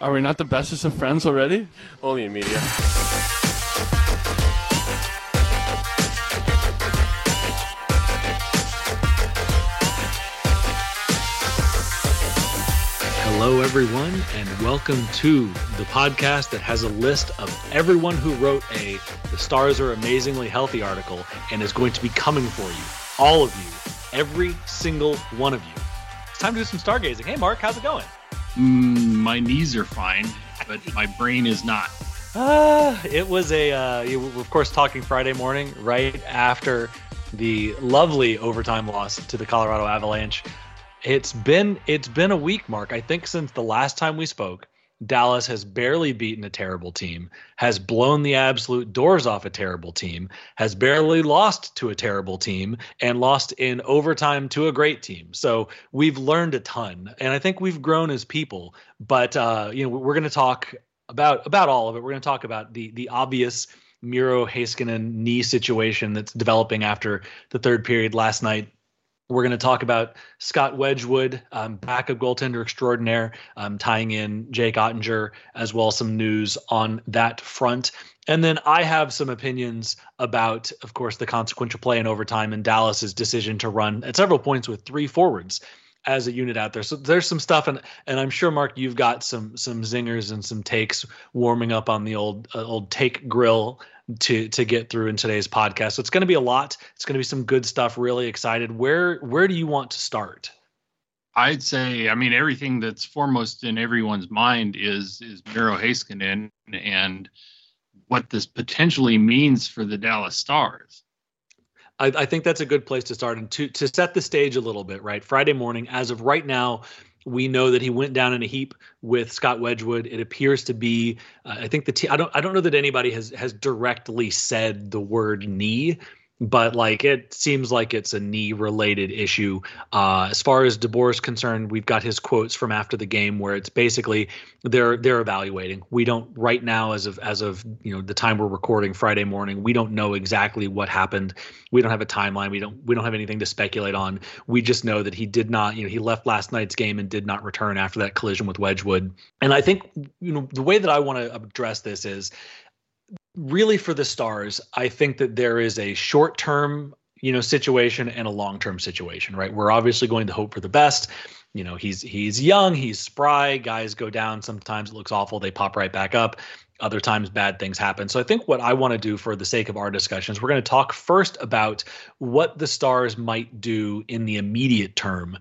Are we not the bestest of friends already? Only in media. Hello, everyone, and welcome to the podcast that has a list of everyone who wrote a The Stars Are Amazingly Healthy article and is going to be coming for you. All of you. Every single one of you. It's time to do some stargazing. Hey, Mark, how's it going? Mm, my knees are fine, but my brain is not. Uh, it was a, uh, of course, talking Friday morning, right after the lovely overtime loss to the Colorado Avalanche. It's been it's been a week, Mark. I think since the last time we spoke, Dallas has barely beaten a terrible team, has blown the absolute doors off a terrible team, has barely lost to a terrible team, and lost in overtime to a great team. So we've learned a ton, and I think we've grown as people. But uh, you know, we're going to talk about about all of it. We're going to talk about the the obvious Miro Heiskanen knee situation that's developing after the third period last night we're going to talk about Scott Wedgewood, um, backup goaltender extraordinaire, um, tying in Jake Oettinger, as well as some news on that front. And then I have some opinions about, of course, the consequential play in overtime and Dallas's decision to run at several points with three forwards as a unit out there. So there's some stuff, and and I'm sure Mark, you've got some some zingers and some takes warming up on the old uh, old take grill to to get through in today's podcast. So it's going to be a lot. It's going to be some good stuff. Really excited. Where where do you want to start? I'd say, I mean, everything that's foremost in everyone's mind is is Miro Heiskanen and what this potentially means for the Dallas Stars. I, I think that's a good place to start and to to set the stage a little bit. Right, Friday morning, as of right now, we know that he went down in a heap with Scott Wedgewood. It appears to be. Uh, I think the t- I don't. I don't know that anybody has has directly said the word knee, but like it seems like it's a knee related issue. Uh, as far as DeBoer is concerned, we've got his quotes from after the game where it's basically they're they're evaluating. We don't right now as of as of you know the time we're recording Friday morning, we don't know exactly what happened. We don't have a timeline. We don't we don't have anything to speculate on. We just know that he did not you know he left last night's game and did not return after that collision with Wedgewood. And I think you know the way that I want to address this is really for the stars i think that there is a short term you know situation and a long term situation right? We're obviously going to hope for the best. You know he's he's young he's spry guys go down sometimes it looks awful they pop right back up. Other times bad things happen. So i think what i want to do for the sake of our discussions we're going to talk first about what the stars might do in the immediate term.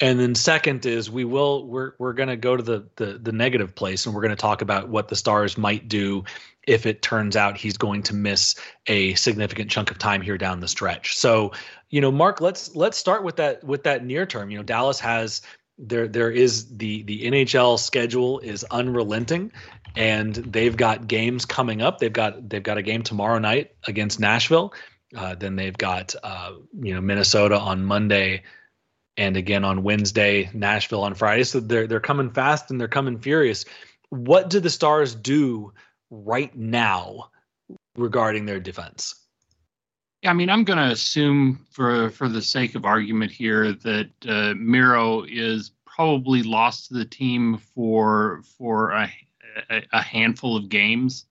And then second is we will we're we're going to go to the, the the negative place and we're going to talk about what the stars might do if it turns out he's going to miss a significant chunk of time here down the stretch. So, you know, Mark, let's let's start with that with that near term. You know, Dallas has there there is the the NHL schedule is unrelenting and they've got games coming up. They've got they've got a game tomorrow night against Nashville. Uh, then they've got uh, you know Minnesota on Monday and again on Wednesday, Nashville on Friday. So they're they're coming fast and they're coming furious. What do the Stars do right now regarding their defense? Yeah, I mean, I'm going to assume, for for the sake of argument here, that uh, Miro is probably lost to the team for for a, a, a handful of games.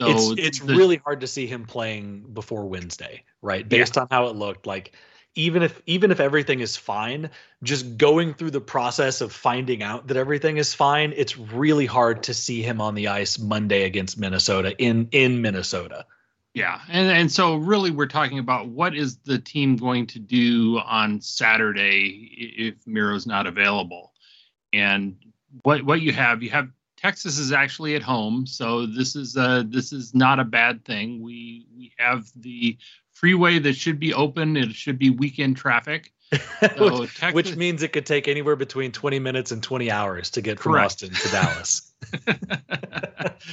So it's it's the, really hard to see him playing before Wednesday, right? Based yeah. on how it looked, like even if even if everything is fine just going through the process of finding out that everything is fine it's really hard to see him on the ice monday against minnesota in in minnesota yeah and and so really we're talking about what is the team going to do on saturday if miro's not available and what what you have you have Texas is actually at home, so this is a, this is not a bad thing. We we have the freeway that should be open. It should be weekend traffic. So which, Texas, which, means it could take anywhere between 20 minutes and 20 hours to get from correct. Austin to Dallas.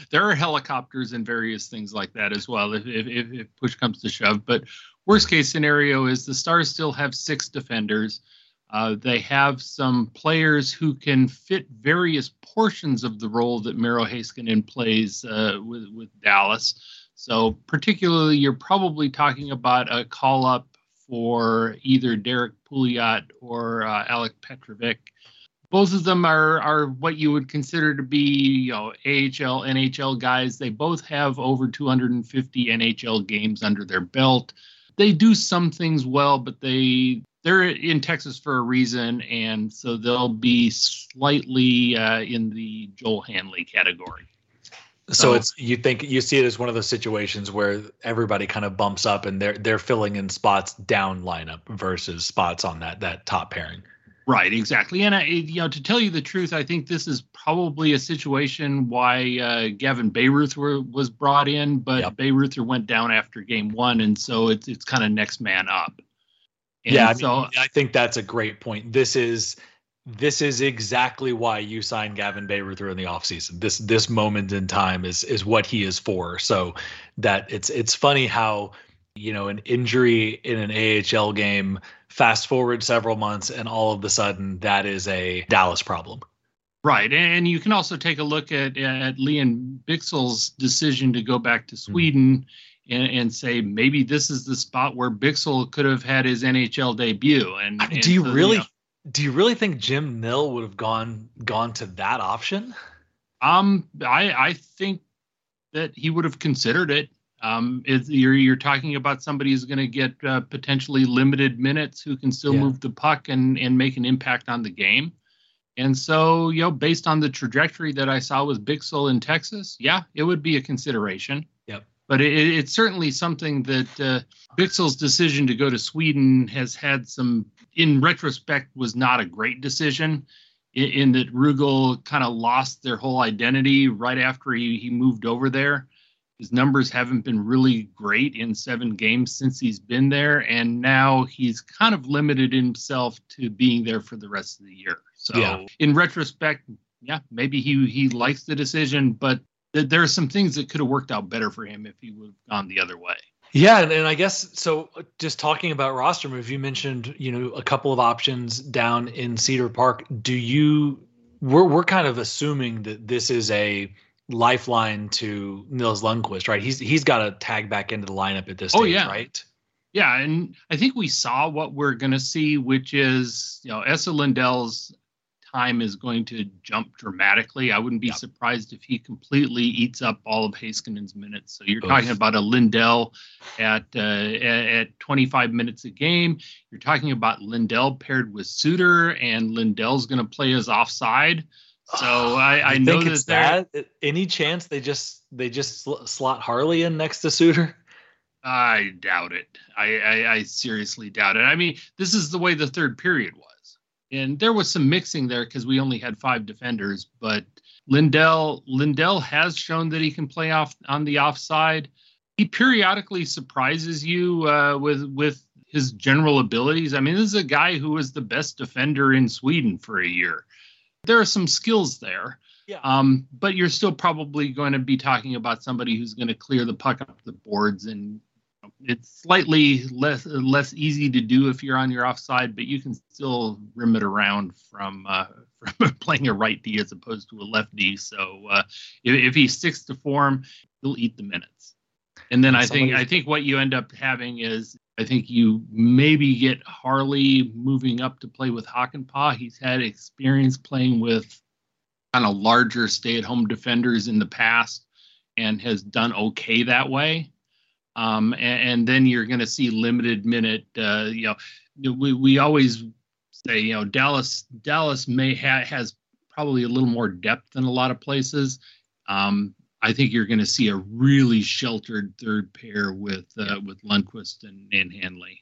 there are helicopters and various things like that as well if, if, if push comes to shove. But worst case scenario is the Stars still have six defenders. Uh, they have some players who can fit various portions of the role that Miro Heiskanen plays uh, with, with Dallas. So, particularly, you're probably talking about a call up for either Derrick Pouliot or uh, Alec Petrovic. both of them are are what you would consider to be you know AHL NHL guys. They both have over 250 NHL games under their belt. They do some things well, but they they're in Texas for a reason, and so they'll be slightly uh, in the Joel Hanley category. So, so it's you think you see it as one of those situations where everybody kind of bumps up and they're they're filling in spots down lineup versus spots on that that top pairing. Right, exactly. And I, you know, to tell you the truth, I think this is probably a situation why uh, Gavin Bayreuther was brought in, but yep. Bayreuther went down after game one, and so it's it's kind of next man up. And yeah, I, so, mean, I think that's a great point. This is this is exactly why you signed Gavin Bayreuther in the offseason. This this moment in time is is what he is for. So that it's it's funny how you know an injury in an AHL game fast forward several months and all of a sudden that is a Dallas problem. Right, and you can also take a look at at Lian Bichsel's decision to go back to mm-hmm. Sweden mm-hmm. and, and, say maybe this is the spot where Bixel could have had his NHL debut. And, and do you so, really, you know, do you really think Jim Nill would have gone gone to that option? Um, I I think that he would have considered it. Um, you're you're talking about somebody who's going to get uh, potentially limited minutes, who can still yeah. move the puck and and make an impact on the game. And so, you know, based on the trajectory that I saw with Bichsel in Texas, yeah, it would be a consideration. Yep. But it, it's certainly something that uh, Bichsel's decision to go to Sweden has had some, in retrospect, was not a great decision. In, in that Rögle kind of lost their whole identity right after he, he moved over there. His numbers haven't been really great in seven games since he's been there, and now he's kind of limited himself to being there for the rest of the year. So, yeah. in retrospect, yeah, maybe he he likes the decision, but th- there are some things that could have worked out better for him if he would have gone the other way. Yeah, and, and I guess so. Just talking about roster move, you mentioned you know a couple of options down in Cedar Park. Do you? We're we're kind of assuming that this is a lifeline to Nils Lundkvist, right? He's he's got to tag back into the lineup at this oh, stage, oh, yeah. right? Yeah, and I think we saw what we're going to see, which is you know Esa Lindell's time is going to jump dramatically. I wouldn't be yep. surprised if he completely eats up all of Heiskanen's minutes. So you're Oof. talking about a Lindell at uh, at 25 minutes a game. You're talking about Lindell paired with Suter, and Lindell's going to play as offside. So I, I know it's that. Any chance they just they just slot Harley in next to Suter? I doubt it. I, I, I seriously doubt it. I mean, this is the way the third period was, and there was some mixing there because we only had five defenders. But Lindell Lindell has shown that he can play off on the offside. He periodically surprises you uh, with with his general abilities. I mean, this is a guy who was the best defender in Sweden for a year there are some skills there. Yeah. Um, but you're still probably going to be talking about somebody who's going to clear the puck up the boards, and it's slightly less less easy to do if you're on your offside, but you can still rim it around from uh, from playing a right D as opposed to a left D. So uh, if, if he sticks to form, he'll eat the minutes. And then I think I think what you end up having is I think you maybe get Harley moving up to play with Hakanpää. He's had experience playing with kind of larger stay-at-home defenders in the past and has done okay that way. Um, and, and, then you're going to see limited minute. Uh, you know, we we always say you know Dallas Dallas may ha- has probably a little more depth than a lot of places. Um, I think you're going to see a really sheltered third pair with uh, with Lundkvist and, and Hanley.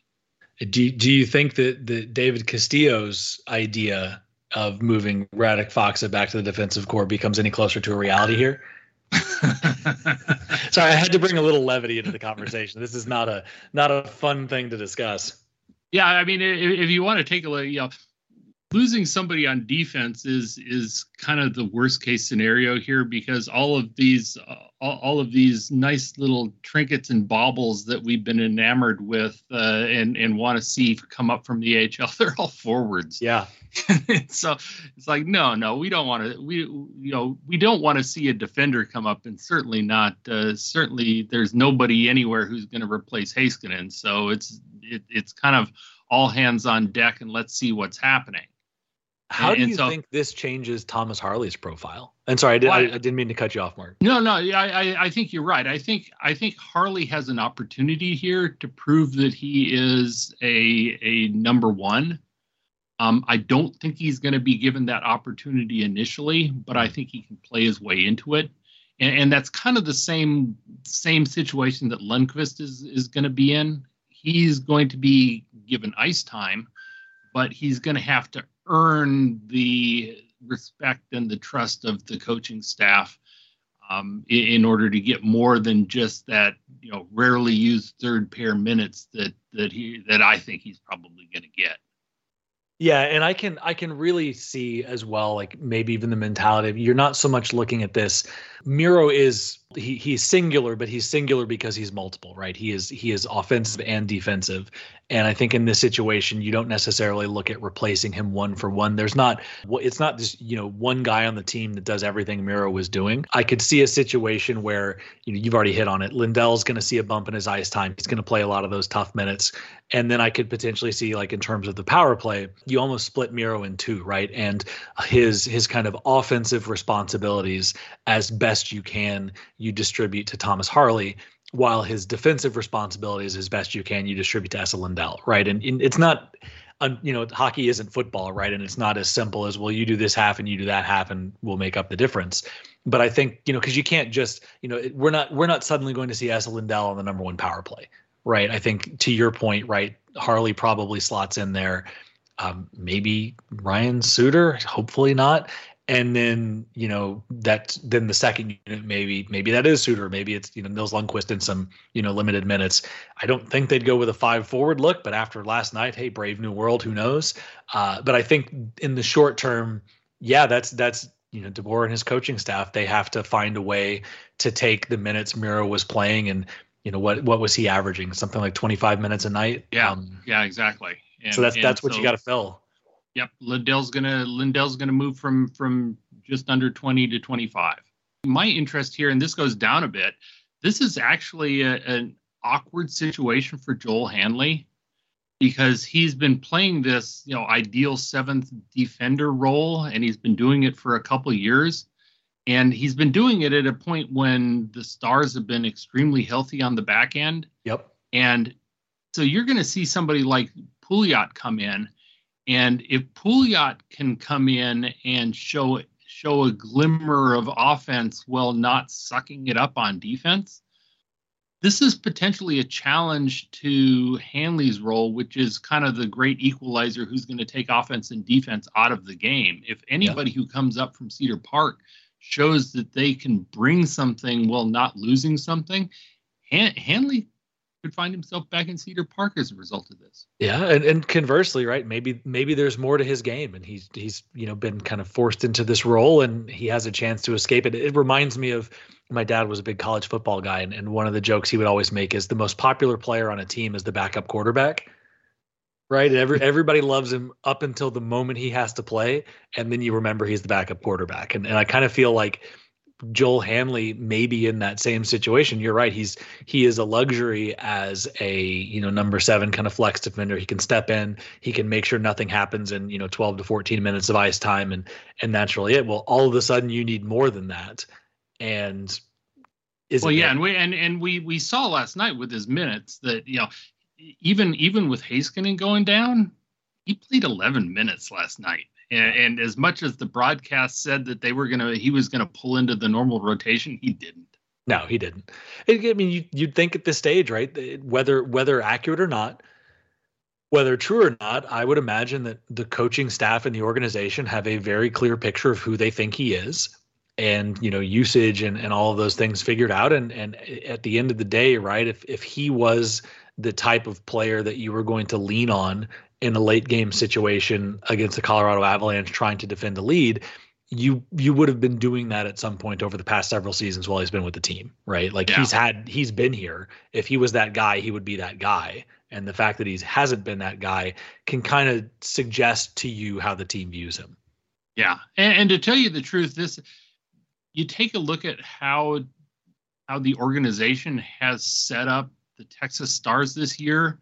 Do Do you think that that David Castillo's idea of moving Radek Faksa back to the defensive core becomes any closer to a reality here? Sorry, I had to bring a little levity into the conversation. This is not a not a fun thing to discuss. Yeah, I mean, if, you want to take a look, you know, losing somebody on defense is is kind of the worst case scenario here because all of these uh, all, of these nice little trinkets and baubles that we've been enamored with uh, and and want to see come up from the AHL they're all forwards. Yeah. so it's like no no we don't want to we you know we don't want to see a defender come up and certainly not uh, certainly there's nobody anywhere who's going to replace Heiskanen so it's it, it's kind of all hands on deck and let's see what's happening How And- do you so- think this changes Thomas Harley's profile? And sorry, I, did, Well, I, I- didn't mean to cut you off, Mark. No, no, I, I, I think you're right. I think I think Harley has an opportunity here to prove that he is a a number one. Um, I don't think he's going to be given that opportunity initially, but I think he can play his way into it. And, and that's kind of the same same situation that Lundkvist is is going to be in. He's going to be given ice time, but he's going to have to earn the respect and the trust of the coaching staff um, in, order to get more than just that, you know, rarely used third pair minutes that that he that I think he's probably going to get. Yeah, and I can I can really see as well, like maybe even the mentality of you're not so much looking at this. Miro is he he's singular, but he's singular because he's multiple, right? He is he is offensive and defensive. And I think in this situation, you don't necessarily look at replacing him one for one. There's not it's not just you know one guy on the team that does everything Miro was doing. I could see a situation where you know you've already hit on it. Lindell's going to see a bump in his ice time. He's going to play a lot of those tough minutes. And then I could potentially see like in terms of the power play, you almost split Miro in two, right? And his his kind of offensive responsibilities as best you can, you distribute to Thomas Harley, while his defensive responsibilities as best you can, you distribute to Esa Lindell, right? And, and it's not um, you know, hockey isn't football, right? And it's not as simple as, well, you do this half and you do that half and we'll make up the difference. But I think, you know, because you can't just, you know, we're not we're not suddenly going to see Esa Lindell on the number one power play, right? I think to your point, right, Harley probably slots in there. Um, maybe Ryan Suter, hopefully not. And then you know that then the second unit maybe maybe that is Suter, maybe it's you know Nils Lundkvist in some you know limited minutes. I don't think they'd go with a five forward look, but after last night, hey, brave new world, who knows? Uh, but I think in the short term, yeah, that's that's you know DeBoer and his coaching staff they have to find a way to take the minutes Miro was playing and you know what what was he averaging something like 25 minutes a night Yeah, um, yeah, exactly. And, so that's that's what so- you got to fill Yep, Lindell's gonna Lindell's gonna move from from just under 20 to 25. My interest here, and this goes down a bit. This is actually a, an awkward situation for Joel Hanley because he's been playing this, you know, ideal seventh defender role, and he's been doing it for a couple years. And he's been doing it at a point when the Stars have been extremely healthy on the back end. yep And so you're going to see somebody like Pouliot come in, and if Pouliot can come in and show show a glimmer of offense while not sucking it up on defense, this is potentially a challenge to Hanley's role, which is kind of the great equalizer who's going to take offense and defense out of the game. If anybody who comes up from Cedar Park shows that they can bring something while not losing something, Han- Hanley could find himself back in Cedar Park as a result of this. Yeah, and, and conversely, right? Maybe maybe there's more to his game, and he's he's you know been kind of forced into this role, and he has a chance to escape it. It reminds me of my dad was a big college football guy, and, and one of the jokes he would always make is the most popular player on a team is the backup quarterback. Right, and every everybody loves him up until the moment he has to play, and then you remember he's the backup quarterback. And and I kind of feel like Joel Hanley may be in that same situation. You're right. He's he is a luxury as a you know number seven kind of flex defender. He can step in. He can make sure nothing happens in you know 12 to 14 minutes of ice time, and and that's really it. Well, all of a sudden you need more than that, and is well, yeah, and we and and we we saw last night with his minutes that you know even even with Heiskanen going down, he played 11 minutes last night. And, and as much as the broadcast said that they were gonna he was gonna pull into the normal rotation, he didn't. No, he didn't. I mean, you, you'd think at this stage, right? Whether whether accurate or not, whether true or not, I would imagine that the coaching staff and the organization have a very clear picture of who they think he is, and you know, usage and and all of those things figured out. And and at the end of the day, right? If if he was the type of player that you were going to lean on in a late game situation against the Colorado Avalanche, trying to defend the lead, you you would have been doing that at some point over the past several seasons while he's been with the team, right? Like Yeah. he's had he's been here. If he was that guy, he would be that guy. And the fact that he hasn't been that guy can kind of suggest to you how the team views him. Yeah, and, and to tell you the truth, this you take a look at how how the organization has set up the Texas Stars this year,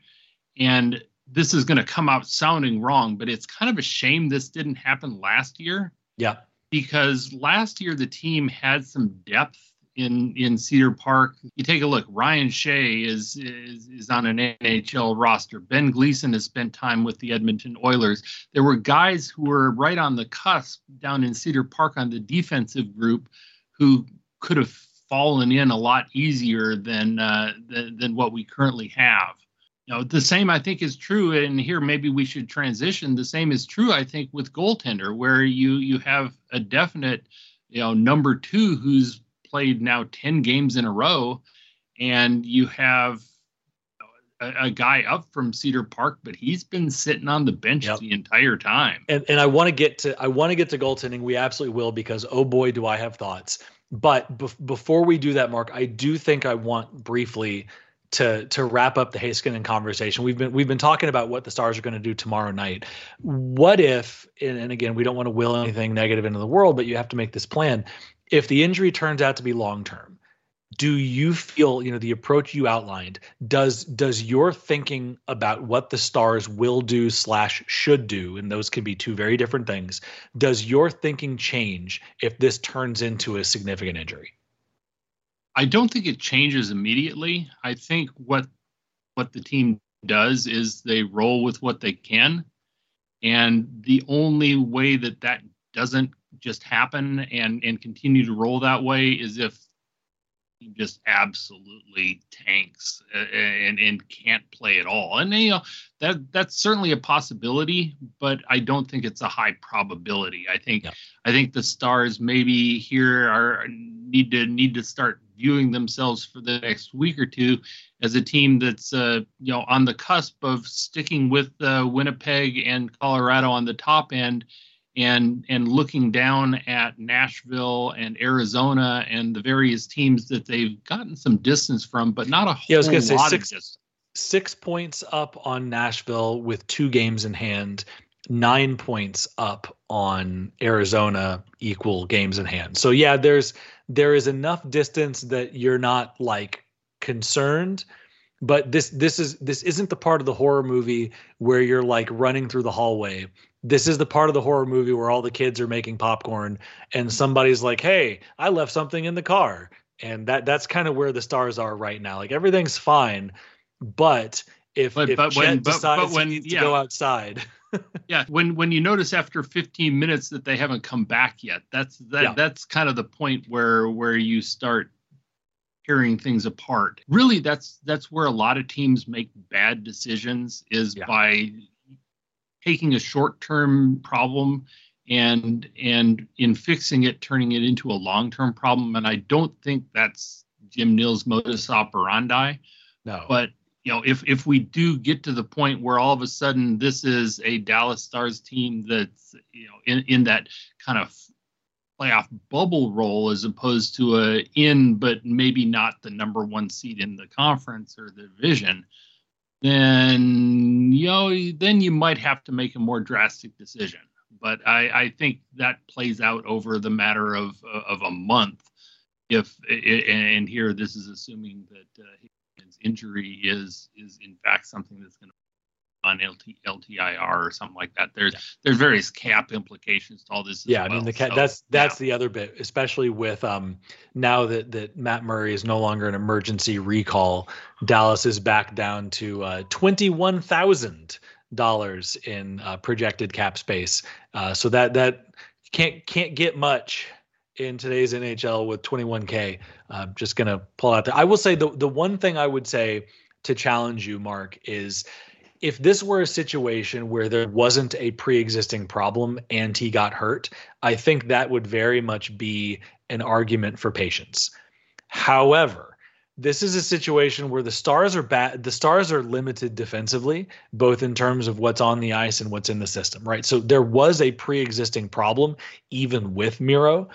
and this is going to come out sounding wrong, but it's kind of a shame this didn't happen last year. Yeah. Because last year the team had some depth in in Cedar Park. You take a look. Ryan Shea is is, is on an NHL roster. Ben Gleason has spent time with the Edmonton Oilers. There were guys who were right on the cusp down in Cedar Park on the defensive group who could have fallen in a lot easier than uh, than, than what we currently have. You know, the same I think is true, and here maybe we should transition. The same is true, I think, with goaltender, where you you have a definite, you know, number two who's played now 10 games in a row and you have a, a, guy up from Cedar Park, but he's been sitting on the bench yep. the entire time. And and I want to get to I want to get to goaltending. We absolutely will because oh boy, do I have thoughts. But be- before we do that, Mark, I do think I want briefly to to wrap up the Heiskanen conversation. We've been we've been talking about what the Stars are going to do tomorrow night. What if and, and again, we don't want to will anything negative into the world, but you have to make this plan if the injury turns out to be long term do you feel you know the approach you outlined does does your thinking about what the stars will do slash should do and those can be two very different things does your thinking change if this turns into a significant injury? I don't think it changes immediately. I think what what the team does is they roll with what they can. And the only way that that doesn't just happen and and continue to roll that way is if just absolutely tanks and and can't play at all. And you know that that's certainly a possibility, but I don't think it's a high probability. I think yeah. I think the Stars maybe here are need to need to start viewing themselves for the next week or two as a team that's uh, you know on the cusp of sticking with uh, Winnipeg and Colorado on the top end and and looking down at Nashville and Arizona and the various teams that they've gotten some distance from, but not a yeah, whole I was gonna say six, Six points up on Nashville with two games in hand, nine points up on Arizona, equal games in hand. So yeah, there's there is enough distance that you're not like concerned but this this is this isn't the part of the horror movie where you're like running through the hallway this is the part of the horror movie where all the kids are making popcorn and somebody's like hey i left something in the car and that that's kind of where the stars are right now like everything's fine but if but, if but when, decides but, but when, he yeah. to go outside yeah when when you notice after 15 minutes that they haven't come back yet that's that yeah. that's kind of the point where where you start tearing things apart really that's that's where a lot of teams make bad decisions is yeah. by taking a short-term problem and and in fixing it turning it into a long-term problem. And i don't think that's jim nill's modus operandi. No. But you know if if we do get to the point where all of a sudden this is a dallas stars team that's you know in in that kind of playoff bubble role as opposed to a in but maybe not the number one seed in the conference or the division then you know then you might have to make a more drastic decision. But I, I think that plays out over the matter of of a month. If and here this is assuming that uh, injury is is in fact something that's going to on LT, LTIR or something like that. There's yeah. there's various cap implications to all this. yeah, well. I mean the cap, so, that's that's yeah. the other bit, especially with um now that that Matt Murray is no longer an emergency recall. Dallas is back down to uh, twenty one thousand dollars in uh, projected cap space. Uh, so that that can't can't get much in today's NHL with 21k. I'm just gonna pull out there. I will say the the one thing I would say to challenge you, Mark, is if this were a situation where there wasn't a pre-existing problem and he got hurt, I think that would very much be an argument for patience. However, this is a situation where the stars are bad the stars are limited defensively both in terms of what's on the ice and what's in the system right? So there was a pre-existing problem even with miro.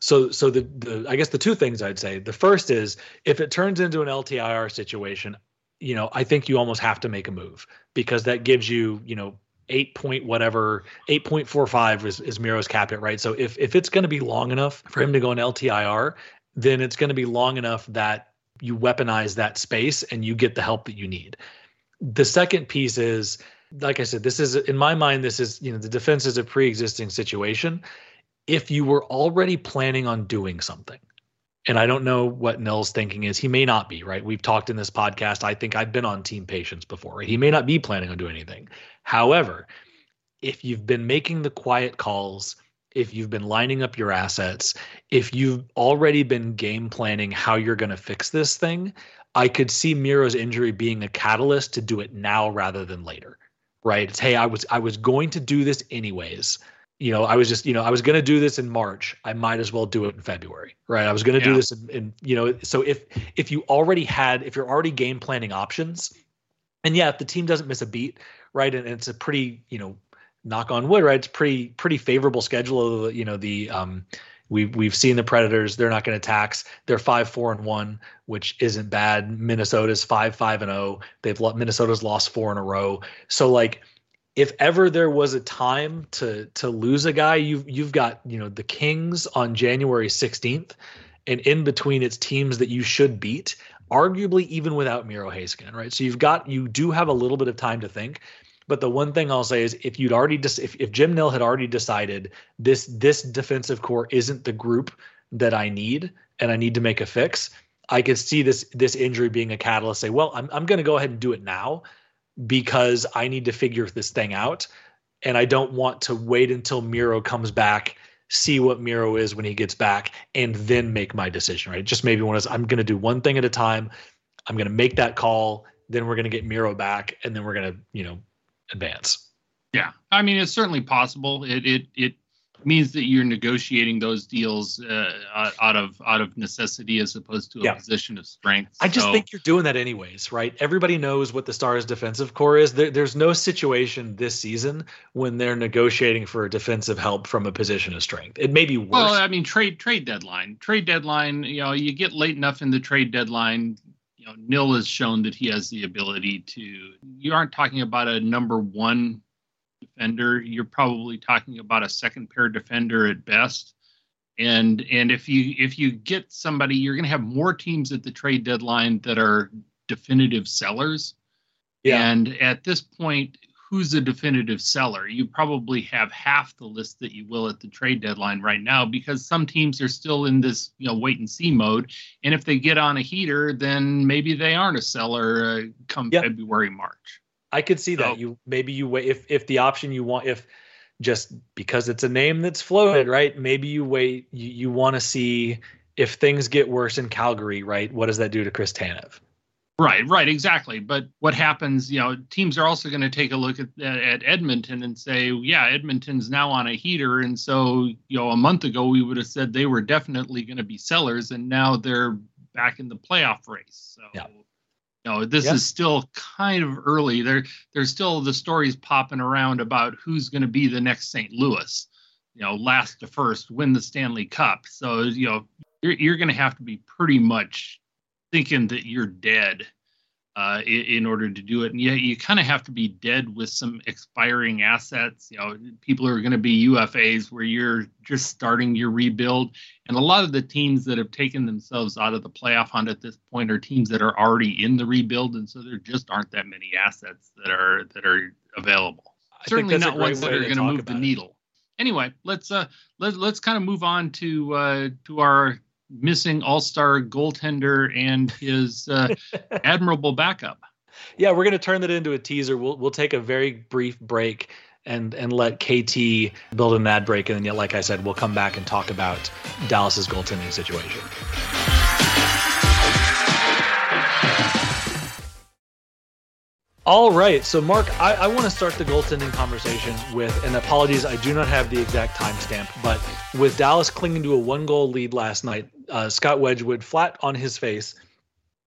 So so the, the i guess the two things i'd say. The first is if it turns into an ltir situation you know, I think you almost have to make a move because that gives you, you know, eight point whatever, eight point four five is, is Miro's cap right? So if if it's going to be long enough for him to go in LTIR, then it's going to be long enough that you weaponize that space and you get the help that you need. The second piece is like I said, this is in my mind, this is you know the defense is a pre-existing situation. If you were already planning on doing something, and I don't know what Nill's thinking is, he may not be right. We've talked in this podcast. I think I've been on team patience before. He may not be planning on doing anything. However, if you've been making the quiet calls, if you've been lining up your assets, if you've already been game planning how you're going to fix this thing, I could see Miro's injury being a catalyst to do it now rather than later right? It's hey, I was I was going to do this anyways. You know, I was just, you know, I was going to do this in March. I might as well do it in February, right? I was going to yeah. do this in, in, you know, so if if you already had, if you're already game planning options, and yeah, if the team doesn't miss a beat, right, and, and it's a pretty, you know, knock on wood, right? It's pretty pretty favorable schedule. You know, the um, We've we've seen the Predators. They're not going to tax. They're five four and one, which isn't bad. Minnesota's five five and zero. Oh. They've Minnesota's lost four in a row. So like, if ever there was a time to to lose a guy, you've you've got you know the Kings on January sixteenth, and in between it's teams that you should beat. Arguably, even without Miro Heiskanen, right? So you've got you do have a little bit of time to think. But the one thing I'll say is if you'd already dis- if, if Jim Nill had already decided this this defensive core isn't the group that I need and I need to make a fix, I could see this this injury being a catalyst. Say, well, I'm I'm going to go ahead and do it now because I need to figure this thing out, and I don't want to wait until Miro comes back, see what Miro is when he gets back, and then make my decision. Right? Just maybe one is I'm going to do one thing at a time. I'm going to make that call. Then we're going to get Miro back, and then we're going to you know advance. Yeah, I mean it's certainly possible. It it it means that you're negotiating those deals uh, out of out of necessity as opposed to a yeah. position of strength. I just think you're doing that anyways, right? Everybody knows what the Stars' defensive core is. There, there's no situation this season when they're negotiating for defensive help from a position of strength. It may be worse. Well, I mean, trade trade deadline, trade deadline. You know, you get late enough in the trade deadline, You know, Nill has shown that he has the ability to. You aren't talking about a number one defender. You're probably talking about a second pair defender at best. And and if you if you get somebody, you're going to have more teams at the trade deadline that are definitive sellers. Yeah. And at this point, who's a definitive seller. You probably have half the list that you will at the trade deadline right now because some teams are still in this you know wait and see mode. And if they get on a heater, then maybe they aren't a seller uh, come. February March. I could see that you maybe you wait if if the option you want if just because it's a name that's floated right maybe you wait you, you want to see if things get worse in Calgary right what does that do to Chris Tanev Right, right, exactly. But what happens, you know, teams are also going to take a look at at Edmonton and say, yeah, Edmonton's now on a heater, and so you know, a month ago we would have said they were definitely going to be sellers, and now they're back in the playoff race. So, yeah. You know, this yeah. is still kind of early. There, there's still the stories popping around about who's going to be the next St. Louis. You know, last to first, win the Stanley Cup. So, you know, you're you're going to have to be pretty much thinking that you're dead uh, in, in, order to do it. And yeah, you kind of have to be dead with some expiring assets. You know, people are going to be UFAs where you're just starting your rebuild. And a lot of the teams that have taken themselves out of the playoff hunt at this point are teams that are already in the rebuild, and so there just aren't that many assets that are that are available. I Certainly not ones that are going to move the needle. Anyway, let's uh let, let's kind of move on to uh to our missing all-star goaltender and his uh, admirable backup. Yeah, we're going to turn that into a teaser. We'll we'll take a very brief break and and let KT build an ad break, and then, like I said, we'll come back and talk about Dallas's goaltending situation. All right. So, Mark, I, I want to start the goaltending conversation with, and apologies, I do not have the exact timestamp, but with Dallas clinging to a one goal lead last night, uh, Scott Wedgewood, flat on his face,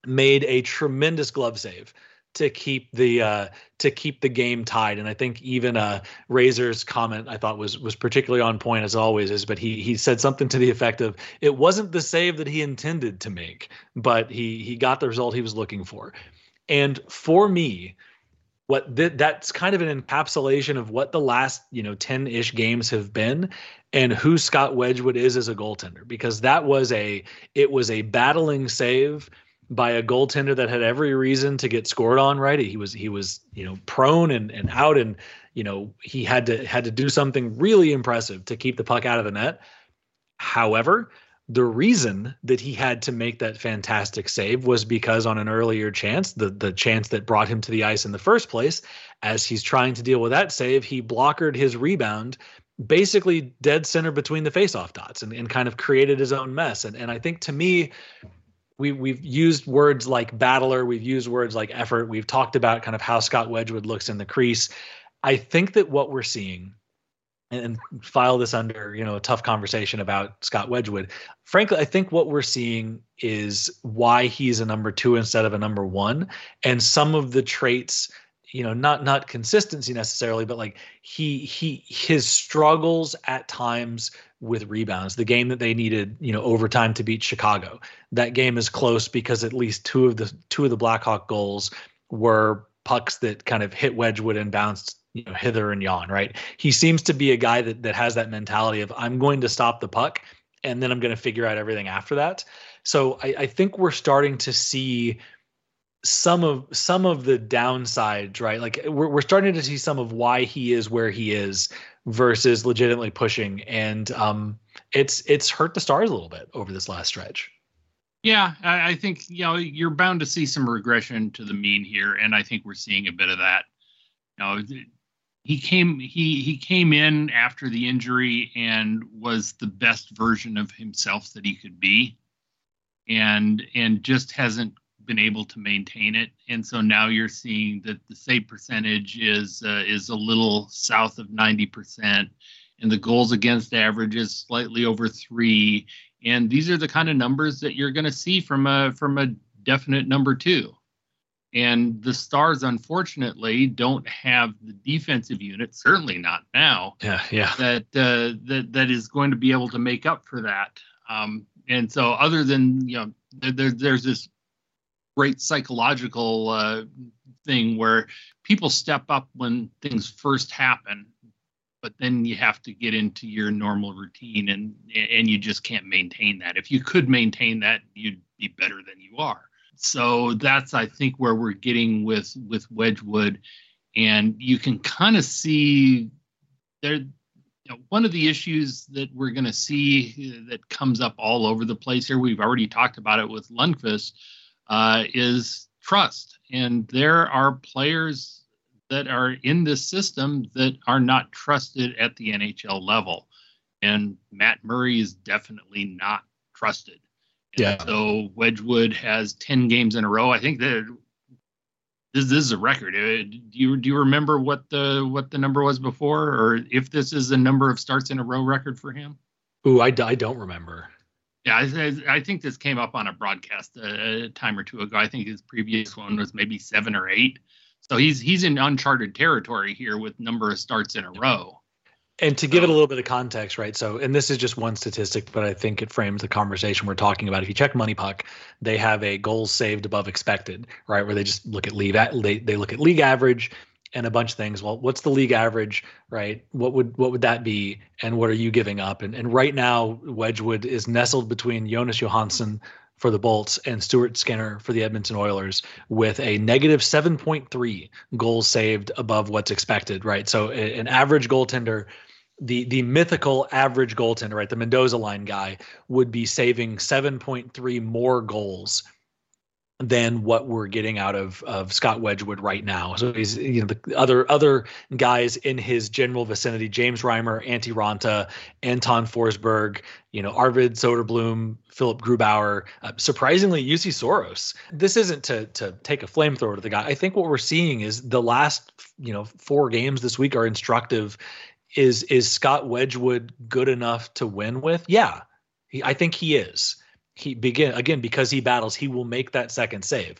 made a tremendous glove save to keep the uh, to keep the game tied. And I think even uh, Razor's comment I thought was was particularly on point as always is, but he he said something to the effect of it wasn't the save that he intended to make, but he he got the result he was looking for. And for me, what th- that's kind of an encapsulation of what the last you know 10-ish games have been and who Scott Wedgewood is as a goaltender because that was a it was a battling save by a goaltender that had every reason to get scored on. Right, he was he was you know prone and and out, and you know he had to had to do something really impressive to keep the puck out of the net. However, the reason that he had to make that fantastic save was because on an earlier chance, the the chance that brought him to the ice in the first place, as he's trying to deal with that save, he blockered his rebound basically dead center between the faceoff dots and, and kind of created his own mess. And and I think to me, we we've used words like battler, we've used words like effort, we've talked about kind of how Scott Wedgewood looks in the crease. I think that what we're seeing and, file this under you know a tough conversation about Scott Wedgewood. Frankly, I think what we're seeing is why he's a number two instead of a number one, and some of the traits you know not not consistency necessarily but like he he his struggles at times with rebounds the game that they needed you know overtime to beat chicago that game is close because at least two of the two of the blackhawk goals were pucks that kind of hit wedgewood and bounced you know hither and yon right? He seems to be a guy that that has that mentality of i'm going to stop the puck and then i'm going to figure out everything after that. So I, I think we're starting to see some of some of the downsides right? Like we're, we're starting to see some of why he is where he is versus legitimately pushing and um it's it's hurt the stars a little bit over this last stretch. Yeah, I, I, think you know you're bound to see some regression to the mean here, and I think we're seeing a bit of that. You know, he came he he came in after the injury and was the best version of himself that he could be. And and just hasn't been able to maintain it. And so now you're seeing that the save percentage is uh, is a little south of 90% and the goals against average is slightly over 3 and these are the kind of numbers that you're going to see from a from a definite number 2 and the Stars, unfortunately, don't have the defensive unit, certainly not now. Yeah, yeah. That uh, that that is going to be able to make up for that. Um, and so, other than you know, there, there's this great psychological uh, thing where people step up when things first happen, but then you have to get into your normal routine, and and you just can't maintain that. If you could maintain that, you'd be better than you are so that's I think where we're getting with with Wedgewood, and you can kind of see there. You know, one of the issues that we're going to see that comes up all over the place here, we've already talked about it with Lundkvist, uh, is trust. And there are players that are in this system that are not trusted at the NHL level. And Matt Murray is definitely not trusted. Yeah. So Wedgewood has ten games in a row. I think that this, this is a record. Uh, do you do you remember what the what the number was before, or if this is the number of starts in a row record for him? Ooh, I, I don't remember. Yeah, I, I think this came up on a broadcast a, a time or two ago. I think his previous one was maybe seven or eight. So he's he's in uncharted territory here with number of starts in a row. And to give it a little bit of context, right? So, and this is just one statistic, but I think it frames the conversation we're talking about. If you check Money Puck, they have a goals saved above expected, right? Where they just look at league, they they look at league average and a bunch of things. Well, what's the league average, right? What would what would that be, and what are you giving up? And and right now, Wedgewood is nestled between Jonas Johansson for the Bolts and Stuart Skinner for the Edmonton Oilers with a negative 7.3 goals saved above what's expected, right? So an average goaltender the the mythical average goaltender, right, the Mendoza line guy, would be saving 7.3 more goals than what we're getting out of of Scott Wedgewood right now. So he's you know the other other guys in his general vicinity: James Reimer, Antti Raanta, Anton Forsberg, you know Arvid Soderblom, Philipp Grubauer, uh, surprisingly Juuse Saros. This isn't to to take a flamethrower to the guy. I think what we're seeing is the last you know four games this week are instructive is is Scott Wedgewood good enough to win with? Yeah, he, I think he is. He begin again because he battles. He will make that second save.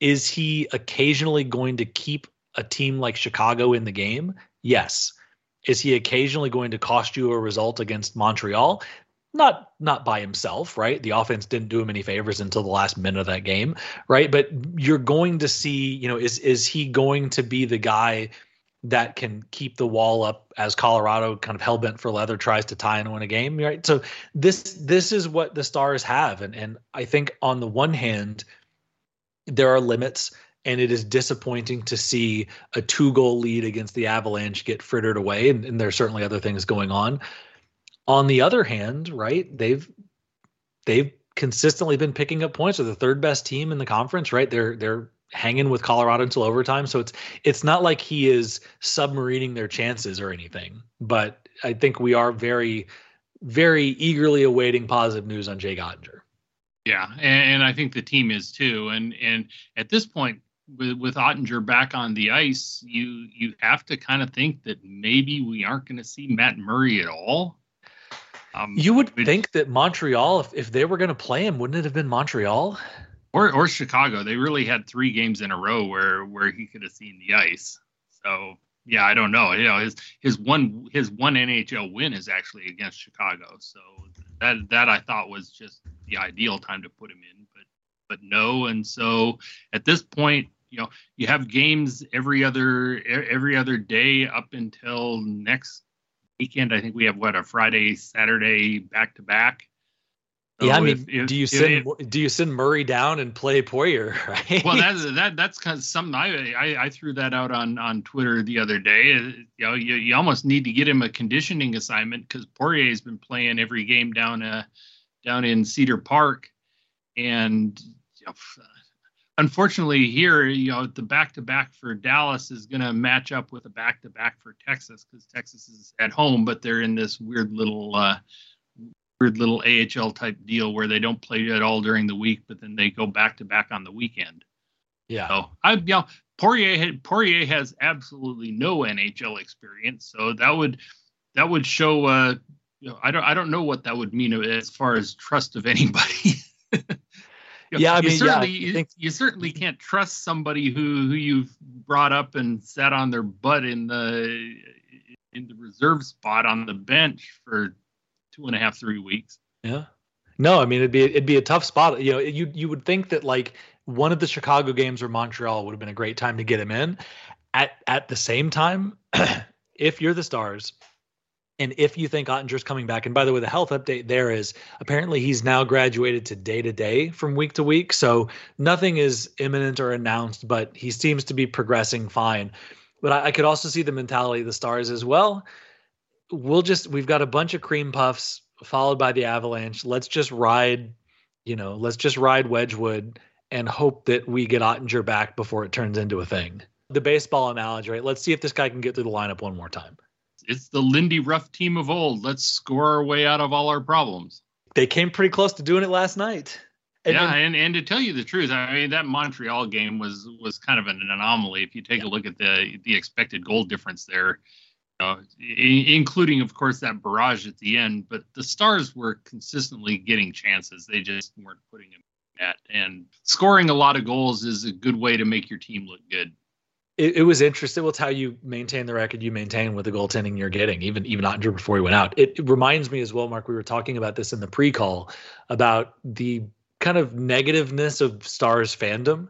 Is he occasionally going to keep a team like Chicago in the game? Yes. Is he occasionally going to cost you a result against Montreal? Not not by himself, right? The offense didn't do him any favors until the last minute of that game, right? But you're going to see, you know, is is he going to be the guy that can keep the wall up as Colorado kind of hell bent for leather tries to tie and win a game, right? So this this is what the Stars have, and and I think on the one hand, there are limits and it is disappointing to see a two goal lead against the Avalanche get frittered away. And, and there's certainly other things going on. On the other hand, right, they've they've consistently been picking up points. They're the third best team in the conference, right? They're they're hanging with Colorado until overtime. So it's it's not like he is submarining their chances or anything. But I think we are very, very eagerly awaiting positive news on Jake Oettinger. Yeah, and, and I think the team is too. And and at this point, with with Oettinger back on the ice, you you have to kind of think that maybe we aren't going to see Matt Murray at all. Um, you would which, think that Montreal, if, if they were going to play him, wouldn't it have been Montreal? Or or Chicago. They really had three games in a row where where he could have seen the ice. So yeah, I don't know. You know, his his one his one NHL win is actually against Chicago. So that that I thought was just the ideal time to put him in, but but no. And so at this point, you know, you have games every other every other day up until next weekend. I think we have what a Friday, Saturday back to back. Yeah, I mean, if, if, do you send if, do you send Murray down and play Poirier? Right. Well, that's that that's kind of something I, I, I threw that out on on Twitter the other day. Uh, you know, you, you almost need to get him a conditioning assignment because Poirier's been playing every game down uh down in Cedar Park, and you know, unfortunately here, you know, the back to back for Dallas is going to match up with a back to back for Texas because Texas is at home, but they're in this weird little uh, weird little AHL type deal where they don't play at all during the week, but then they go back to back on the weekend. Yeah. So I, you know, Poirier had, Poirier has absolutely no NHL experience, so that would that would show. Uh, you know, I don't I don't know what that would mean as far as trust of anybody. You know, yeah, I mean, certainly, yeah, you, think... you, certainly can't trust somebody who who you've brought up and sat on their butt in the in the reserve spot on the bench for two and a half, three weeks. Yeah. No, I mean it'd be it'd be a tough spot. You know, you you would think that like one of the Chicago games or Montreal would have been a great time to get him in. At at the same time, if you're the Stars, and if you think Oettinger's coming back, and by the way, the health update there is apparently he's now graduated to day to day from week to week. So nothing is imminent or announced, but he seems to be progressing fine. But I, I could also see the mentality of the Stars as well. We'll just, we've got a bunch of cream puffs followed by the Avalanche. Let's just ride, you know, let's just ride Wedgewood and hope that we get Oettinger back before it turns into a thing. The baseball analogy, right? Let's see if this guy can get through the lineup one more time it's the Lindy Ruff team of old. Let's score our way out of all our problems. They came pretty close to doing it last night. And yeah, and, and to tell you the truth, I mean that Montreal game was was kind of an anomaly. If you take yeah. a look at the the expected goal difference there, Uh, know, including of course that barrage at the end, but the Stars were consistently getting chances. They just weren't putting them at. And scoring a lot of goals is a good way to make your team look good it, it, was interesting. Well, it's how you maintain the record you maintain with the goaltending you're getting, even even Oettinger before he went out. It, it reminds me as well, Mark. We were talking about this in the pre-call about the kind of negativeness of Stars fandom,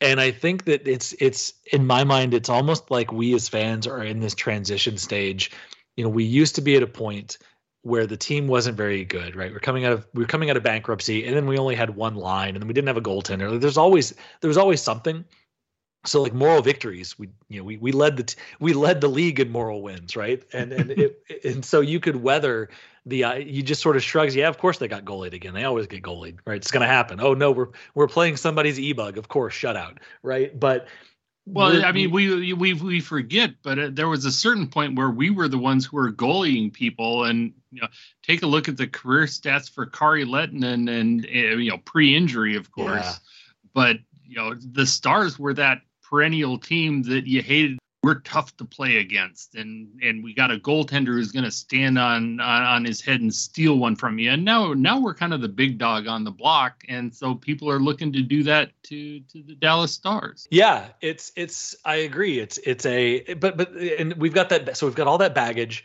and I think that it's it's in my mind, it's almost like we as fans are in this transition stage. You know, we used to be at a point where the team wasn't very good, right? We're coming out of we're coming out of bankruptcy, and then we only had one line, and then we didn't have a goaltender. There's always there was always something so like moral victories we you know we we led the t- we led the league in moral wins right? And and it, and so you could weather the uh, you just sort of shrugs. Yeah of course they got goalied again. They always get goalied right? It's going to happen. Oh no we're we're playing somebody's e-bug. Of course shutout right? But well i mean we we we forget but uh, there was a certain point where we were the ones who were goalying people and you know take a look at the career stats for Kari Lehtonen and uh, you know pre-injury of course. Yeah. but you know the stars were that perennial team that you hated we're tough to play against. And and we got a goaltender who's going to stand on, on, on his head and steal one from you. And now now we're kind of the big dog on the block. And so people are looking to do that to to the Dallas Stars. Yeah it's it's I agree. It's it's a but but and we've got that so we've got all that baggage.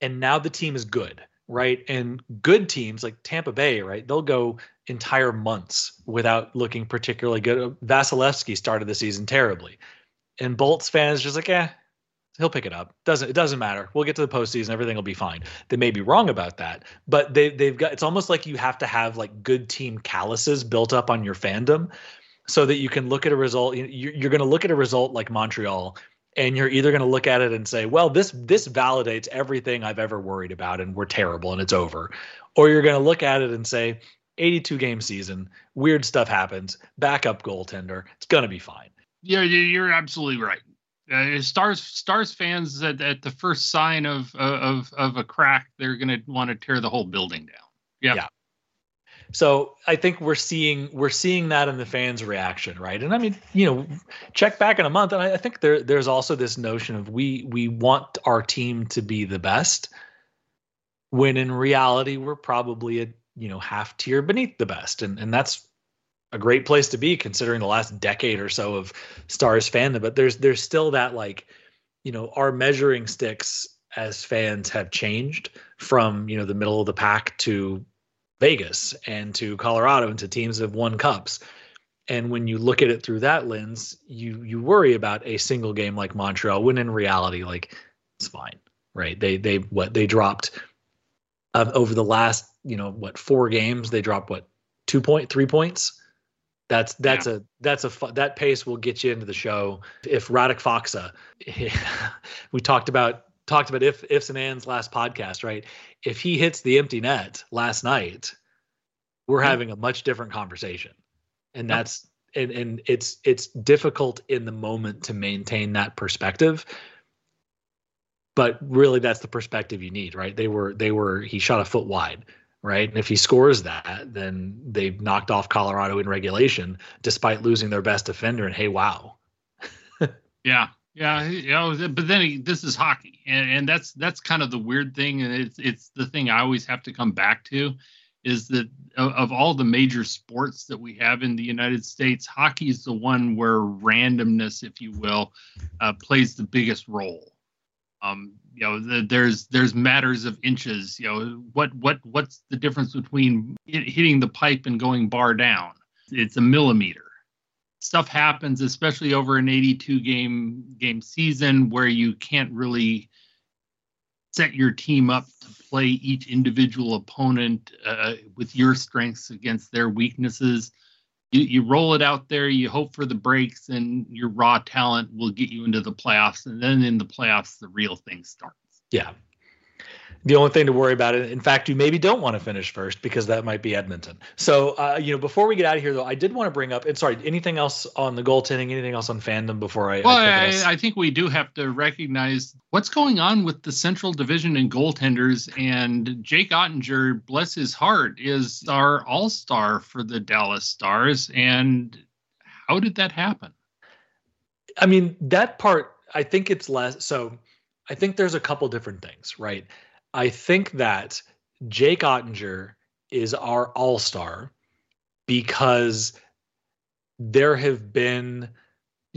And now the team is good right and good teams like Tampa Bay right they'll go entire months without looking particularly good. Vasilevskiy started the season terribly, and Bolts fans just like, eh, he'll pick it up. Doesn't it doesn't matter. We'll get to the postseason, everything will be fine. They may be wrong about that, but they they've got. It's almost like you have to have like good team calluses built up on your fandom. so that you can look at a result. You're going to look at a result like Montreal, and you're either going to look at it and say, "Well, this this validates everything I've ever worried about, and we're terrible, and it's over," or you're going to look at it and say, 82 game season, weird stuff happens, backup goaltender, it's going to be fine. Yeah, you're absolutely right. Uh, stars stars fans at, at the first sign of of of a crack they're going to want to tear the whole building down yeah yeah so i think we're seeing we're seeing that in the fans reaction right? And i mean you know check back in a month and i, I think there there's also this notion of we we want our team to be the best when in reality we're probably a you know half tier beneath the best. And and that's a great place to be considering the last decade or so of stars fandom. But there's there's still that like you know our measuring sticks as fans have changed from you know the middle of the pack to Vegas and to Colorado and to teams that have won cups and when you look at it through that lens you you worry about a single game like Montreal when in reality like it's fine right they they what they dropped uh, over the last you know what four games they dropped what two point three points that's that's yeah. a that's a that pace will get you into the show. If Radek Faksa, we talked about talked about if ifs and ands last podcast, right? If he hits the empty net last night, we're mm-hmm. having a much different conversation, and that's and and it's it's difficult in the moment to maintain that perspective. But really, that's the perspective you need, right? They were they were he shot a foot wide right? And if he scores that, then they've knocked off Colorado in regulation, despite losing their best defender. And hey, wow. yeah, yeah, you know, but then this is hockey, and, and that's that's kind of the weird thing, and it's it's the thing I always have to come back to, is that of, of all the major sports that we have in the United States, hockey is the one where randomness, if you will, uh, plays the biggest role. Um, you know the, there's there's matters of inches you know what what what's the difference between hitting the pipe and going bar down it's a millimeter stuff happens especially over an 82 game game season where you can't really set your team up to play each individual opponent uh, with your strengths against their weaknesses you, you roll it out there, you hope for the breaks, and your raw talent will get you into the playoffs. And then in the playoffs, the real thing starts. Yeah the only thing to worry about. It in fact you maybe don't want to finish first because that might be edmonton. So uh, you know before we get out of here though i did want to bring up and sorry anything else on the goaltending anything else on fandom before i well I, I, I, think we do have to recognize what's going on with the central division and goaltenders and jake oettinger bless his heart is our all-star for the dallas stars. And how did that happen? I mean that part i think it's less so i think there's a couple different things right I think that Jake Oettinger is our all star because there have been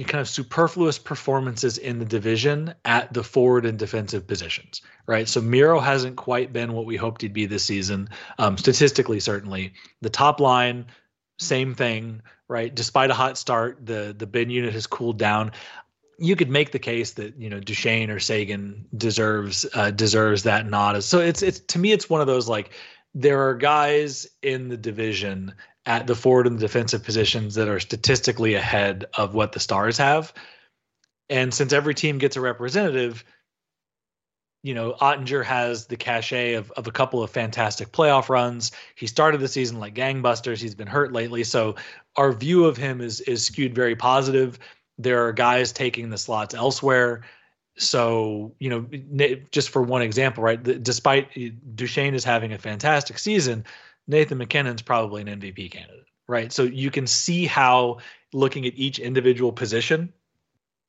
kind of superfluous performances in the division at the forward and defensive positions, right? So Miro hasn't quite been what we hoped he'd be this season, um, statistically, certainly. The top line, same thing, right? Despite a hot start, the the bin unit has cooled down you could make the case that you know Duchene or Seguin deserves uh, deserves that nod. So it's it's to me it's one of those like there are guys in the division at the forward and the defensive positions that are statistically ahead of what the Stars have, and since every team gets a representative, you know Oettinger has the cachet of of a couple of fantastic playoff runs. He started the season like gangbusters. He's been hurt lately, so our view of him is is skewed very positive there are guys taking the slots elsewhere. So, you know, just for one example, right? Despite eh, Duchene is having a fantastic season, Nathan MacKinnon's probably an MVP candidate, right? So you can see how looking at each individual position,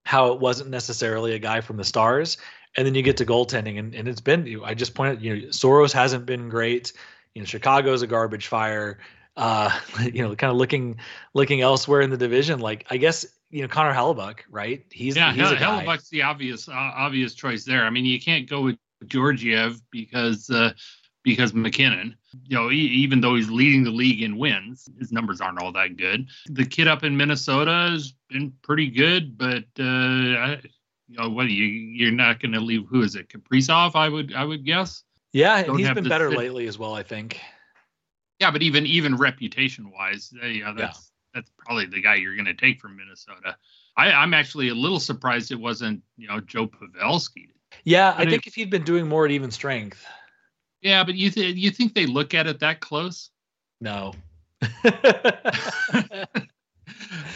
how it wasn't necessarily a guy from the stars. And then you get to goaltending, and, and it's been, I just pointed, you know, Saros hasn't been great. You know, Chicago's a garbage fire. Uh, you know, kind of looking looking elsewhere in the division. Like, I guess you know Connor Hellebuyck, right? He's yeah, he's Hell, Hellebuyck's the obvious uh, obvious choice there. I mean, you can't go with Georgiev because uh, because MacKinnon, you know, he, even though he's leading the league in wins, his numbers aren't all that good. The kid up in Minnesota has been pretty good, but uh, I, you know, what you you're not going to leave? Who is it? Kaprizov, I would I would guess. Yeah, and he's been better lately as well. I think. Yeah, but even even reputation wise, yeah, that's that's probably the guy you're going to take from Minnesota. I, I'm actually a little surprised it wasn't you know Joe Pavelski. Yeah, I think if he'd been doing more at even strength. Yeah, but you th- you think they look at it that close? No.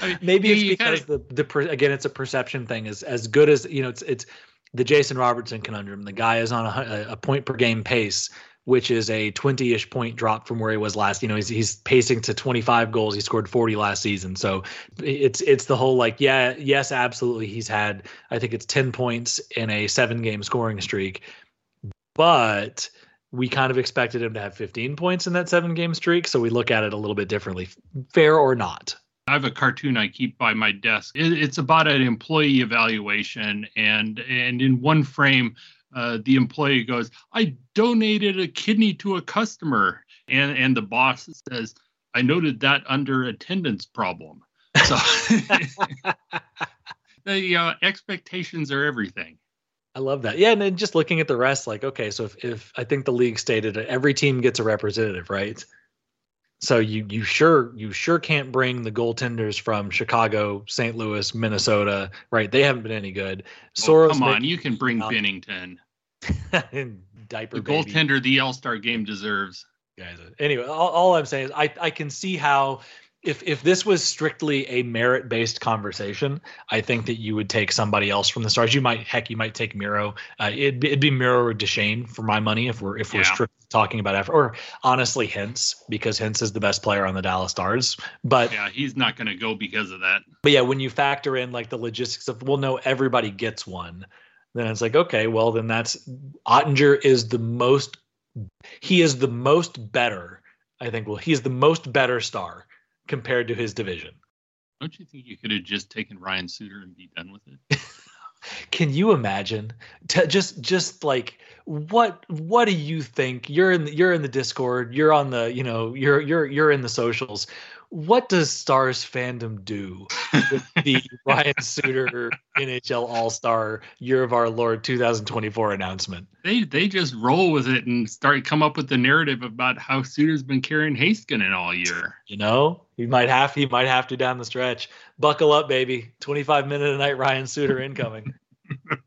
I mean, Maybe it's because kinda- the the per, again it's a perception thing. Is as good as you know it's it's the Jason Robertson conundrum. The guy is on a, a point per game pace, which is a 20-ish point drop from where he was last. You know, he's he's pacing to 25 goals. He scored 40 last season. So it's it's the whole like yeah yes absolutely he's had I think it's 10 points in a seven game scoring streak, but we kind of expected him to have 15 points in that seven game streak. So we look at it a little bit differently, fair or not. I have a cartoon I keep by my desk. It's about an employee evaluation, and and in one frame, uh, the employee goes, "I donated a kidney to a customer," and and the boss says, "I noted that under attendance problem." So, the uh, expectations are everything. I love that. Yeah, and then just looking at the rest, like, okay, so if, if I think the league stated every team gets a representative, right? So you you sure you sure can't bring the goaltenders from Chicago, St. Louis, Minnesota, right? They haven't been any good. Oh, Saros come on, you can bring Binnington, diaper the baby. goaltender the All Star game deserves. guys. Anyway, all, all I'm saying is I, I can see how if if this was strictly a merit based conversation, I think that you would take somebody else from the stars. You might heck, you might take Miro. Uh, it'd, be- it'd be Miro or Duchene for my money if we're if we're strictly talking about effort, or honestly Hintz because Hintz is the best player on the Dallas Stars. But Yeah, he's not going to go because of that. but yeah, when you factor in like the logistics of well, no, everybody gets one, then it's like okay, well then that's Oettinger is the most he is the most better. I think well he is the most better star compared to his division. Don't you think you could have just taken Ryan Suter and be done with it? Can you imagine? T- just just like what what do you think? You're in the, you're in the Discord. You're on the you know you're you're you're in the socials. What does Stars fandom do with the Ryan Suter NHL All Star Year of Our Lord 2024 announcement? They they just roll with it and start come up with the narrative about how Suter's been carrying Heiskanen all year. You know, he might have he might have to down the stretch. Buckle up, baby. 25 minute a night Ryan Suter incoming.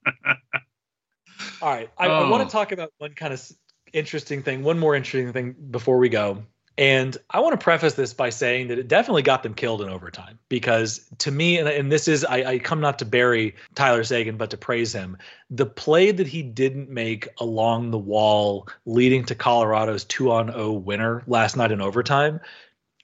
All right, I, I want Oh. to talk about one kind of interesting thing, one more interesting thing before we go. And I want to preface this by saying that it definitely got them killed in overtime because to me, and, and this is, I, I come not to bury Tyler Seguin, but to praise him. The play that he didn't make along the wall leading to Colorado's two on 0 winner last night in overtime.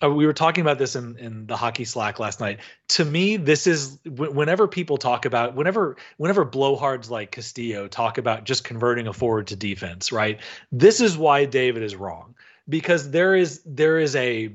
uh, We were talking about this in, in the hockey slack last night. To me, this is wh- whenever people talk about whenever whenever blowhards like Castillo talk about just converting a forward to defense, right? This is why David is wrong because there is there is a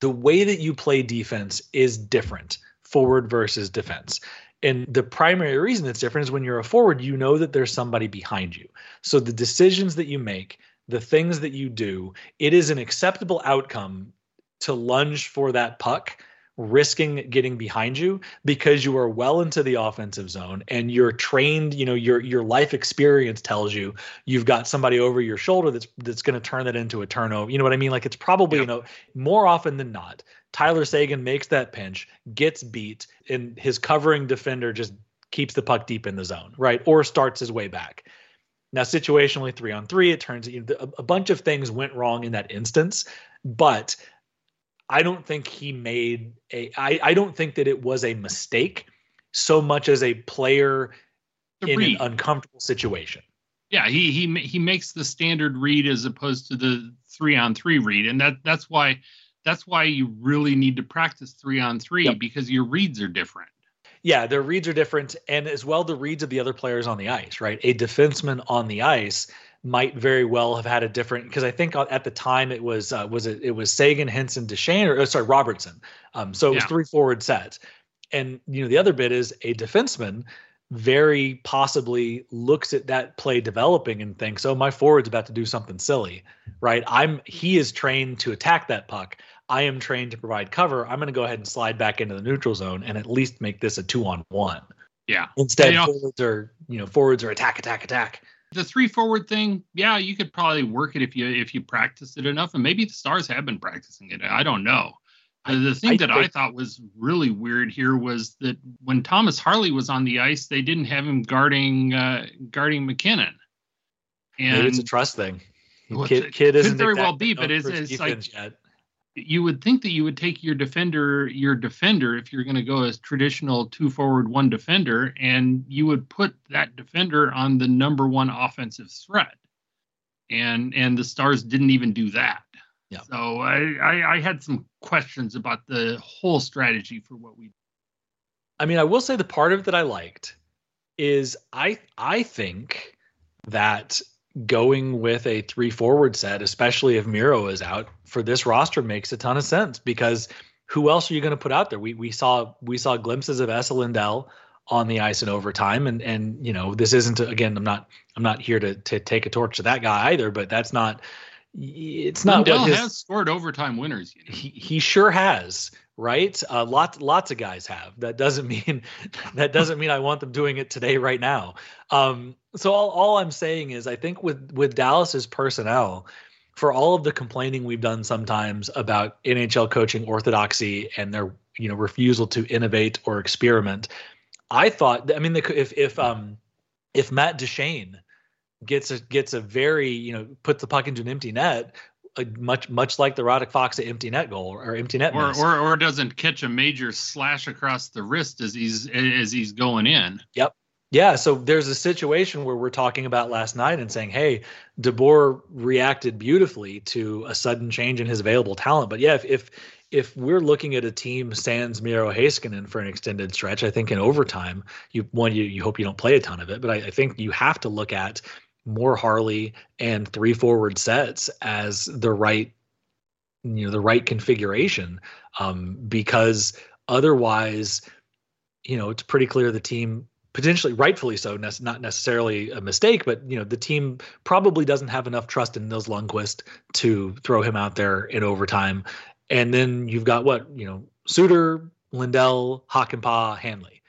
the way that you play defense is different forward versus defense. And the primary reason it's different is when you're a forward, you know that there's somebody behind you. So the decisions that you make, the things that you do, it is an acceptable outcome to lunge for that puck risking getting behind you because you are well into the offensive zone and you're trained you know your your life experience tells you you've got somebody over your shoulder that's that's going to turn that into a turnover. You know what i mean? Like it's probably you know more often than not tyler seguin makes that pinch gets beat and his covering defender just keeps the puck deep in the zone right? Or starts his way back. Now situationally three on three it turns a, a bunch of things went wrong in that instance but I don't think he made a I, I don't think that it was a mistake so much as a player in read. an uncomfortable situation. yeah, he he he makes the standard read as opposed to the three on three read, and that that's why that's why you really need to practice three on three Yep. because your reads are different. Yeah, their reads are different, and as well the reads of the other players on the ice. Right, a defenseman on the ice might very well have had a different because I think at the time it was uh, was it it was Seguin, Henson, Duchene, or oh, sorry Robertson. Um, so it was Yeah. three forward sets, and you know the other bit is a defenseman very possibly looks at that play developing and thinks, "Oh, my forward's about to do something silly." Right? I'm he is trained to attack that puck. I am trained to provide cover. I'm going to go ahead and slide back into the neutral zone and at least make this a two on one. Yeah. Instead, Yeah. forwards are you know forwards are attack, attack, attack. The three forward thing, yeah, you could probably work it if you if you practice it enough, and maybe the Stars have been practicing it. I don't know. the thing I that think, I thought was really weird here was that when Thomas Harley was on the ice, they didn't have him guarding uh, guarding MacKinnon. And maybe it's a trust thing. Well, kid, kid could very well be, but it's, it's like yet. You would think that you would take your defender, your defender, if you're going to go as traditional two forward, one defender, and you would put that defender on the number one offensive threat. And and the Stars didn't even do that. Yeah. So I, I, I had some questions about the whole strategy for what we. I mean, I will say the part of it that I liked is I I think that going with a three forward set, especially if Miro is out for this roster, makes a ton of sense because who else are you going to put out there? We we saw we saw glimpses of Esa Lindell on the ice in overtime, and and you know this isn't again. I'm not I'm not here to to take a torch to that guy either, but that's not it's not Lindell his, has scored overtime winners. You know? He he sure has, right? Uh, lots lots of guys have. That doesn't mean that doesn't mean I want them doing it today right now. Um, so all all I'm saying is I think with with Dallas's personnel, for all of the complaining we've done sometimes about NHL coaching orthodoxy and their you know refusal to innovate or experiment, I thought I mean if if um if Matt Duchene gets a gets a very you know puts the puck into an empty net much much like the Radek Faksa empty net goal or empty net or, or or doesn't catch a major slash across the wrist as he's as he's going in. Yep. Yeah, so there's a situation where we're talking about last night and saying, "Hey, DeBoer reacted beautifully to a sudden change in his available talent." But yeah, if if, if we're looking at a team sans Miro Heiskanen for an extended stretch, I think in overtime, you one you, you hope you don't play a ton of it, but I, I think you have to look at more Harley and three forward sets as the right you know the right configuration um, because otherwise you know it's pretty clear the team potentially rightfully so not necessarily a mistake but you know the team probably doesn't have enough trust in Nils Lundkvist to throw him out there in overtime. And then you've got what you know Suter Lindell Hakanpää Hanley.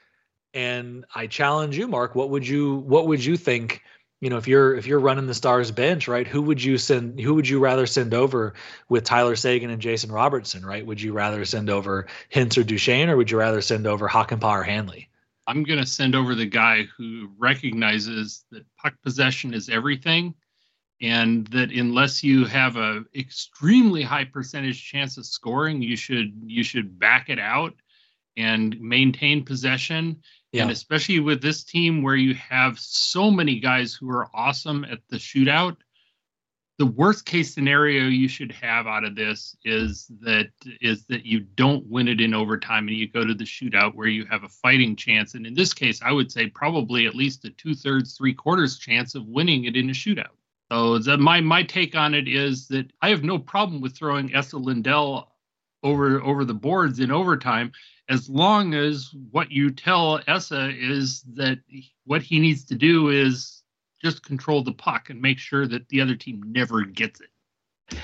And I challenge you Mark what would you what would you think you know if you're if you're running the stars bench right who would you send who would you rather send over with tyler Seguin and jason robertson right? Would you rather send over hintz or duchene or would you rather send over hakanpää or hanley? I'm going to send over the guy who recognizes that puck possession is everything and that unless you have a extremely high percentage chance of scoring you should you should back it out and maintain possession yeah. And especially with this team where you have so many guys who are awesome at the shootout, the worst case scenario you should have out of this is that is that you don't win it in overtime and you go to the shootout where you have a fighting chance. And in this case, I would say probably at least a two thirds, three quarters chance of winning it in a shootout. So the, my my take on it is that I have no problem with throwing Esa Lindell over over the boards in overtime as long as what you tell Esa is that what he needs to do is just control the puck and make sure that the other team never gets it.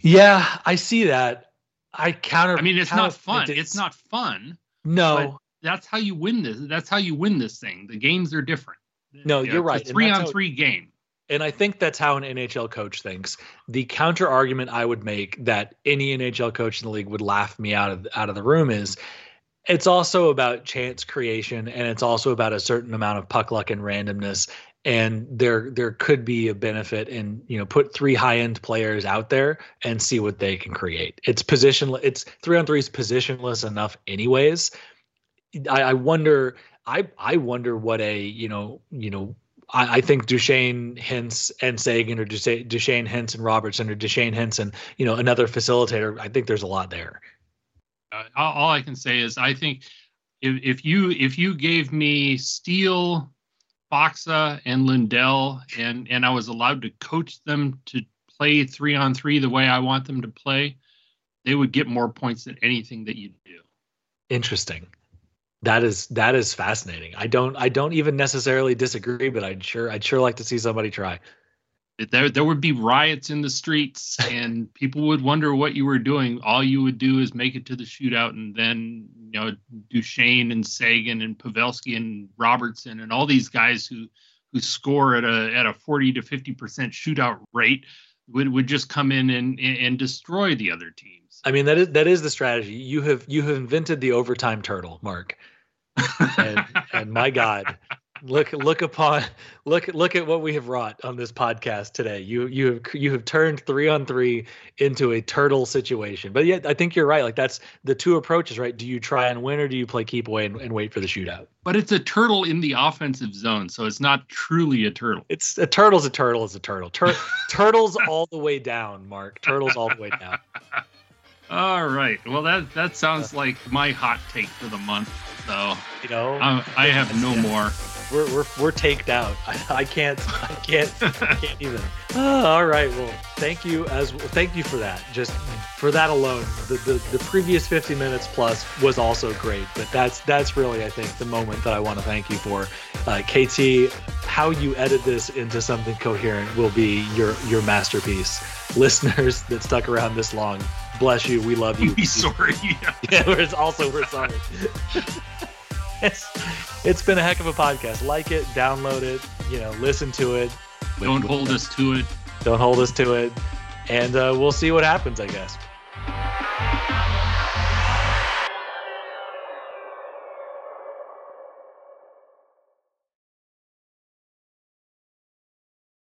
Yeah, I see that. I counter. I mean, it's not fun. It's, it's not fun. No, that's how you win this. That's how you win this thing. The games are different. No, you're right. three on three game. And I think that's how an NHL coach thinks. The counter argument I would make that any NHL coach in the league would laugh me out of out of the room is it's also about chance creation and it's also about a certain amount of puck luck and randomness and there there could be a benefit in you know put three high end players out there and see what they can create it's position it's three on three is positionless enough anyways I, I wonder i i wonder what a you know you know I, think Duchene, Hintz, and Seguin or Duchene, Hintz, and Robertson, or Duchene, Hintz, and you know another facilitator. I think there's a lot there uh, all I can say is I think if, if you if you gave me Steel, Faksa, and Lindell, and and I was allowed to coach them to play three on three the way I want them to play, they would get more points than anything that you do. Interesting. That is that is fascinating. I don't I don't even necessarily disagree, but I'd sure I'd sure like to see somebody try there there would be riots in the streets and people would wonder what you were doing. All you would do is make it to the shootout and then you know Duchene and Seguin and Pavelski and Robertson and all these guys who who score at a at a 40 to 50 percent shootout rate would would just come in and and destroy the other teams. I mean that is that is the strategy. You have you have invented the overtime turtle, Mark. and, and my God, look look upon look look at what we have wrought on this podcast today. You you have you have turned three on three into a turtle situation. But yet i think you're right. Like that's the two approaches right? Do you try and win or do you play keep away and, and wait for the shootout? But it's a turtle in the offensive zone so it's not truly a turtle. It's a turtle's a turtle is a turtle. Tur- turtles all the way down mark. Turtles all the way down. All right. Well that that sounds like my hot take for the month so you know I, I have no yeah. more we're we're we're taked out. I, I can't I can't I can't even. Oh, all right. Well, thank you as well. thank you for that. Just for that alone, the, the the previous 50 minutes plus was also great. But that's that's really I think the moment that I want to thank you for, uh, KT. How you edit this into something coherent will be your your masterpiece. Listeners that stuck around this long, bless you. We love you. Be sorry. Yeah, yeah it's also we're sorry. it's, it's been a heck of a podcast. Like it, download it, you know, listen to it. Don't hold us to it. Don't hold us to it. And uh, we'll see what happens, I guess.